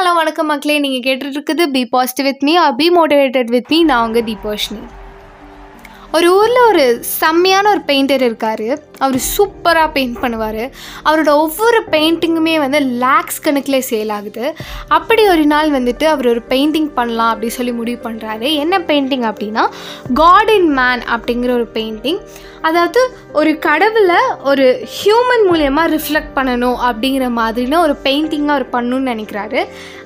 Hello வணக்கம் மக்களே நீங்கள் கேட்டுட்ருக்குது be positive with me are be motivated with me நான் உங்கள் தீபோஷினி ஒரு ஊரில் ஒரு செம்மையான ஒரு பெயிண்டர் இருக்கார். அவர் சூப்பராக பெயிண்ட் பண்ணுவார். அவரோட ஒவ்வொரு பெயிண்டிங்குமே வந்து லேக்ஸ் கணக்கில் சேல் ஆகுது. அப்படி ஒரு நாள் வந்துட்டு அவர் ஒரு பெயிண்டிங் பண்ணலாம் அப்படி சொல்லி முடிவு பண்ணுறாரு என்ன பெயிண்டிங் அப்படின்னா காட் இன் மேன் அப்படிங்கிற ஒரு பெயிண்டிங் அதாவது ஒரு கடவுளை ஒரு ஹியூமன் மூலியமாக ரிஃப்ளெக்ட் பண்ணணும் அப்படிங்கிற மாதிரின ஒரு பெயிண்டிங்காக அவர் பண்ணணும்னு நினைக்கிறாரு.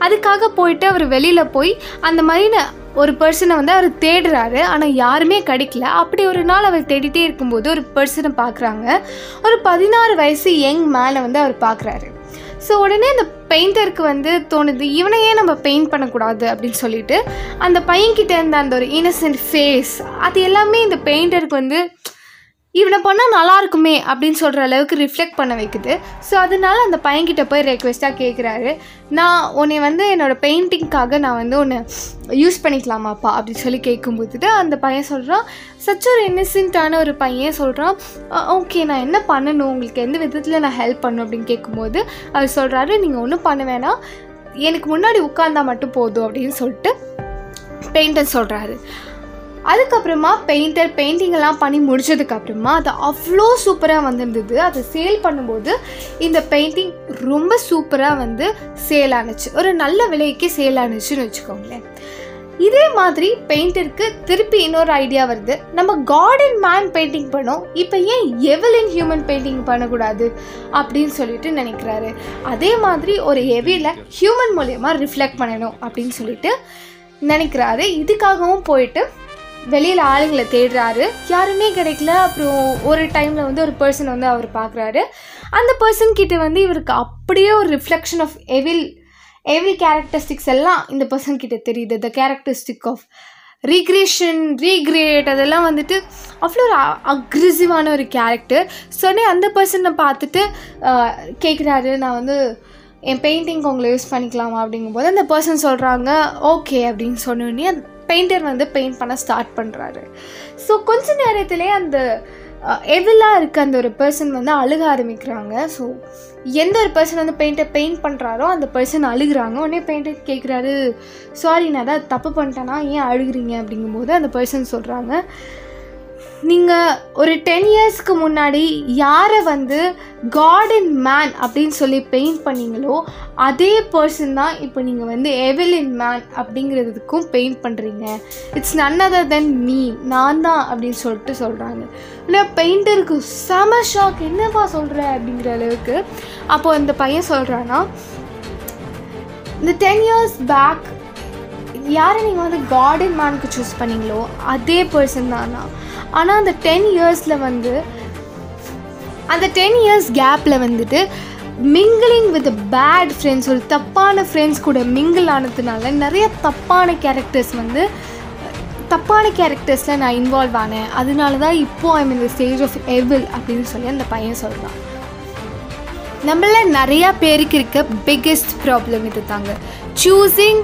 அதுக்காக போயிட்டு அவர் வெளியில் போய் அந்த மாதிரி ஒரு பர்சனை வந்து அவர் தேடுறாரு ஆனால் யாருமே கிடைக்கல. அப்படி ஒரு நாள் அவர் தேடிட்டே இருக்கும்போது ஒரு பர்சனை பார்க்குறாங்க ஒரு பதினாறு வயசு யங் மேனை வந்து அவர் பார்க்குறாரு ஸோ உடனே அந்த பெயிண்டருக்கு வந்து தோணுது இவனையே நம்ம பெயிண்ட் பண்ணக்கூடாது? அப்படின்னு சொல்லிட்டு அந்த பையன்கிட்ட இருந்த அந்த ஒரு இன்னசென்ட் ஃபேஸ் அது எல்லாமே இந்த பெயிண்டருக்கு வந்து இவனை பண்ணால் நல்லா இருக்குமே அப்படின்னு சொல்கிற அளவுக்கு ரிஃப்ளெக்ட் பண்ண வைக்குது. ஸோ அதனால அந்த பையன்கிட்ட போய் ரெக்வெஸ்ட்டாக கேட்குறாரு நான் உன்னை வந்து என்னோடய பெயிண்டிங்க்காக நான் வந்து உன்னை யூஸ் பண்ணிக்கலாமாப்பா அப்படின்னு சொல்லி கேட்கும்போது அந்த பையன் சொல்கிறான் சச் ஒரு இன்னசென்ட்டான ஒரு பையன் சொல்கிறான் ஓகே நான் என்ன பண்ணணும்? உங்களுக்கு எந்த விதத்தில் நான் ஹெல்ப் பண்ணணும்? அப்படின்னு கேட்கும்போது அவர் சொல்கிறாரு நீங்கள் ஒன்றும் பண்ண வேணாம். எனக்கு முன்னாடி உட்காந்தா மட்டும் போதும். அப்படின்னு சொல்லிட்டு பெயிண்டர் சொல்கிறாரு அதுக்கப்புறமா பெயிண்டர் பெயிண்டிங்கெல்லாம் பண்ணி முடிச்சதுக்கப்புறமா அது அவ்வளோ சூப்பராக வந்திருந்தது. அதை சேல் பண்ணும்போது இந்த பெயிண்டிங் ரொம்ப சூப்பராக வந்து சேல் ஆனுச்சு. ஒரு நல்ல விலைக்கு சேல் ஆனுச்சுன்னு வச்சுக்கோங்களேன். இதே மாதிரி பெயிண்டருக்கு திருப்பி இன்னொரு ஐடியா வருது. நம்ம கார்டன் மேன் பெயிண்டிங் பண்ணோம். இப்போ ஏன் எவலின் ஹியூமன் பெயிண்டிங் பண்ணக்கூடாது அப்படின்னு சொல்லிட்டு நினைக்கிறாரு. அதே மாதிரி ஒரு எவியில் ஹியூமன் மூலயமா ரிஃப்ளெக்ட் பண்ணணும் அப்படின்னு சொல்லிட்டு நினைக்கிறாரு. இதுக்காகவும் போயிட்டு வெளியில் ஆளுங்களை தேடுறாரு. யாருமே கிடைக்கல. அப்புறம் ஒரு டைமில் வந்து ஒரு பர்சன் வந்து அவர் பார்க்குறாரு. அந்த பர்சன் கிட்ட வந்து இவருக்கு அப்படியே ஒரு reflection of evil evil characteristics எல்லாம் இந்த பர்சன் கிட்ட தெரியுது. The characteristic of recreation recreate அதெல்லாம் வந்துட்டு அவ்வளோ ஒரு அக்ரெசிவான ஒரு கேரக்டர் சொன்னே அந்த பர்சனை பார்த்துட்டு கேட்குறாரு நான் வந்து என் பெயிண்டிங்க்கு உங்களை யூஸ் பண்ணிக்கலாமா? அப்படிங்கும்போது அந்த பர்சன் சொல்கிறாங்க ஓகே அப்படின்னு சொன்னோடனே பெயிண்டர் வந்து பெயிண்ட் பண்ண ஸ்டார்ட் பண்ணுறாரு ஸோ கொஞ்ச நேரத்திலே அந்த எவிலாக இருக்க அந்த ஒரு பர்சன் வந்து அழுக ஆரம்பிக்கிறாங்க. ஸோ எந்த ஒரு பர்சன் வந்து பெயிண்டை பெயிண்ட் பண்ணுறாரோ அந்த பர்சன் அழுகுறாங்க. உடனே பெயிண்டர் கேட்குறாரு சாரி நான் அதை தப்பு பண்ணிட்டேன்னா ஏன் அழுகுறீங்க? அப்படிங்கும்போது அந்த பர்சன் சொல்கிறாங்க நீங்கள் ஒரு டென் இயர்ஸ்க்கு முன்னாடி யாரை வந்து கார்டன் மேன் அப்படின்னு சொல்லி பெயிண்ட் பண்ணீங்களோ அதே பர்சன் தான் இப்போ நீங்கள் வந்து எவெலின் மேன் அப்படிங்கிறதுக்கும் பெயிண்ட் பண்ணுறீங்க it's none other than me நான் தான் அப்படின்னு சொல்லிட்டு சொல்கிறாங்க இல்லை பெயிண்டருக்கு செம ஷாக் என்னப்பா சொல்கிற அப்படிங்கிற அளவுக்கு. அப்போது அந்த பையன் சொல்கிறான்னா இந்த டென் இயர்ஸ் பேக் யாரை நீங்கள் வந்து கார்டன் மேனுக்கு சூஸ் பண்ணீங்களோ அதே பர்சன் தானா ஆனால் அந்த டென் இயர்ஸில் வந்து அந்த டென் இயர்ஸ் கேப்பில் வந்துட்டு மிங்கிளிங் வித் பேட் ஃப்ரெண்ட்ஸ் ஒரு தப்பான ஃப்ரெண்ட்ஸ் கூட மிங்கிள் ஆனதுனால நிறைய தப்பான கேரக்டர்ஸ் வந்து தப்பான கேரக்டர்ஸில் நான் இன்வால்வ் ஆனேன். அதனால தான் இப்போது ஐம் இந்த ஸ்டேஜ் ஆஃப் எவில் அப்படின்னு சொல்லி அந்த பையன் சொல்கிறான் நம்மள நிறையா பேருக்கு இருக்க பிக்கெஸ்ட் ப்ராப்ளம் இது தாங்க சூஸிங்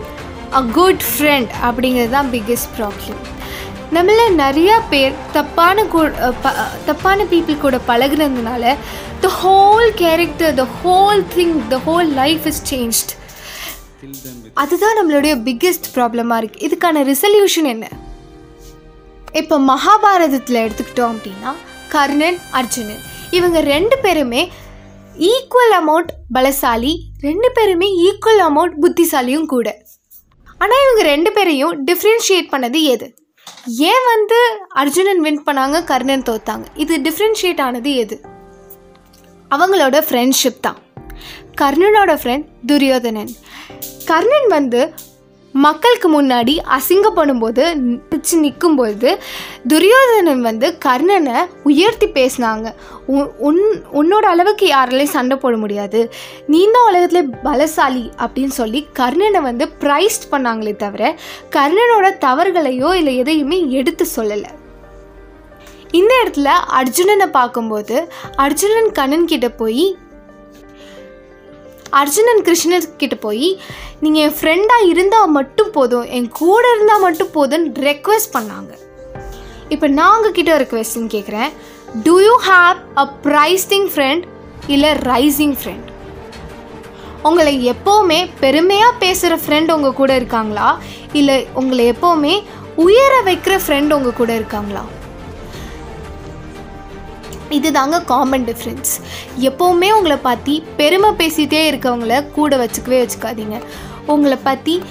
அ குட் ஃப்ரெண்ட் அப்படிங்கிறது தான் பிக்கெஸ்ட் ப்ராப்ளம் நம்மள நிறையா பேர் தப்பான கூ ப தப்பான பீப்புள் கூட பழகுனதுனால the whole character the whole thing the whole life is changed அதுதான் நம்மளுடைய பிக்கெஸ்ட் ப்ராப்ளமாக இருக்குது இதுக்கான ரிசல்யூஷன் என்ன? இப்போ மகாபாரதத்தில் எடுத்துக்கிட்டோம் அப்படின்னா கர்ணன் அர்ஜுனன். இவங்க ரெண்டு பேருமே ஈக்குவல் அமௌண்ட் பலசாலி ரெண்டு பேருமே ஈக்குவல் அமௌண்ட் புத்திசாலியும் கூட. ஆனால் இவங்க ரெண்டு பேரையும் டிஃப்ரென்ஷியேட் பண்ணது எது? ஏன் வந்து அர்ஜுனன் வின் பண்ணாங்க கர்ணன் தோத்தாங்க? இது டிஃப்ரென்ஷியேட் ஆனது எது? அவங்களோட ஃப்ரெண்ட்ஷிப் தான். கர்ணனோட ஃப்ரெண்ட் துரியோதனன். கர்ணன் வந்து மக்களுக்கு முன்னாடி அசிங்கப்படும்போது பிச்சு நிற்கும்போது துரியோதனன் வந்து கர்ணனை உயர்த்தி பேசினாங்க. உன் உன்னோட அளவுக்கு யாராலையும் சண்டை போட முடியாது. நீ தான் உலகத்தில் பலசாலி அப்படின்னு சொல்லி கர்ணனை வந்து ப்ரைஸ்ட் பண்ணாங்களே தவிர கர்ணனோட தவறுகளையோ இல்லை எதையுமே எடுத்து சொல்லலை. இந்த இடத்துல அர்ஜுனனை பார்க்கும்போது அர்ஜுனன் கண்ணன் கிட்ட போய் அர்ஜுனன் கிருஷ்ணர் கிட்ட போய் நீங்கள் என் ஃப்ரெண்டாக இருந்தால் மட்டும் போதும் என் கூட இருந்தால் மட்டும் போதும்னு ரெக்வெஸ்ட் பண்ணாங்க. இப்போ நான் உங்ககிட்ட ஒரு கொஸ்டின் கேட்குறேன் do you have a praising friend இல்லை ரைசிங் ஃப்ரெண்ட் உங்களை எப்போவுமே பெருமையாக பேசுகிற ஃப்ரெண்ட் உங்கள் கூட இருக்காங்களா? இல்லை உங்களை எப்போவுமே உயர வைக்கிற ஃப்ரெண்ட் உங்கள் கூட இருக்காங்களா? இதுதாங்க காமன் டிஃப்ரென்ஸ் எப்போவுமே உங்களை பற்றி பெருமை பேசிகிட்டே இருக்கவங்கள கூட வச்சுக்கவே வச்சுக்காதீங்க. உங்களை பற்றி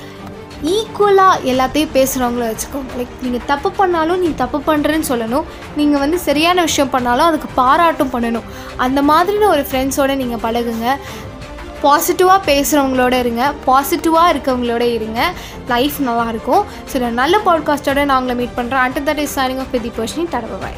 ஈக்குவலாக எல்லாத்தையும் பேசுகிறவங்கள வச்சுக்கோங்க. லைக் நீங்கள் தப்பு பண்ணாலும் நீ தப்பு பண்ணுறேன்னு சொல்லணும். நீங்கள் வந்து சரியான விஷயம் பண்ணாலும் அதுக்கு பாராட்டும் பண்ணணும். அந்த மாதிரின்னு ஒரு ஃப்ரெண்ட்ஸோடு நீங்கள் பழகுங்க. பாசிட்டிவாக பேசுகிறவங்களோட இருங்க. பாசிட்டிவாக இருக்கவங்களோட இருங்க. லைஃப் நல்லாயிருக்கும் சில நல்ல பாட்காஸ்ட்டோட நான் உங்களை மீட் பண்ணுறேன் and that is signing off with the பர்ஷனி தடவை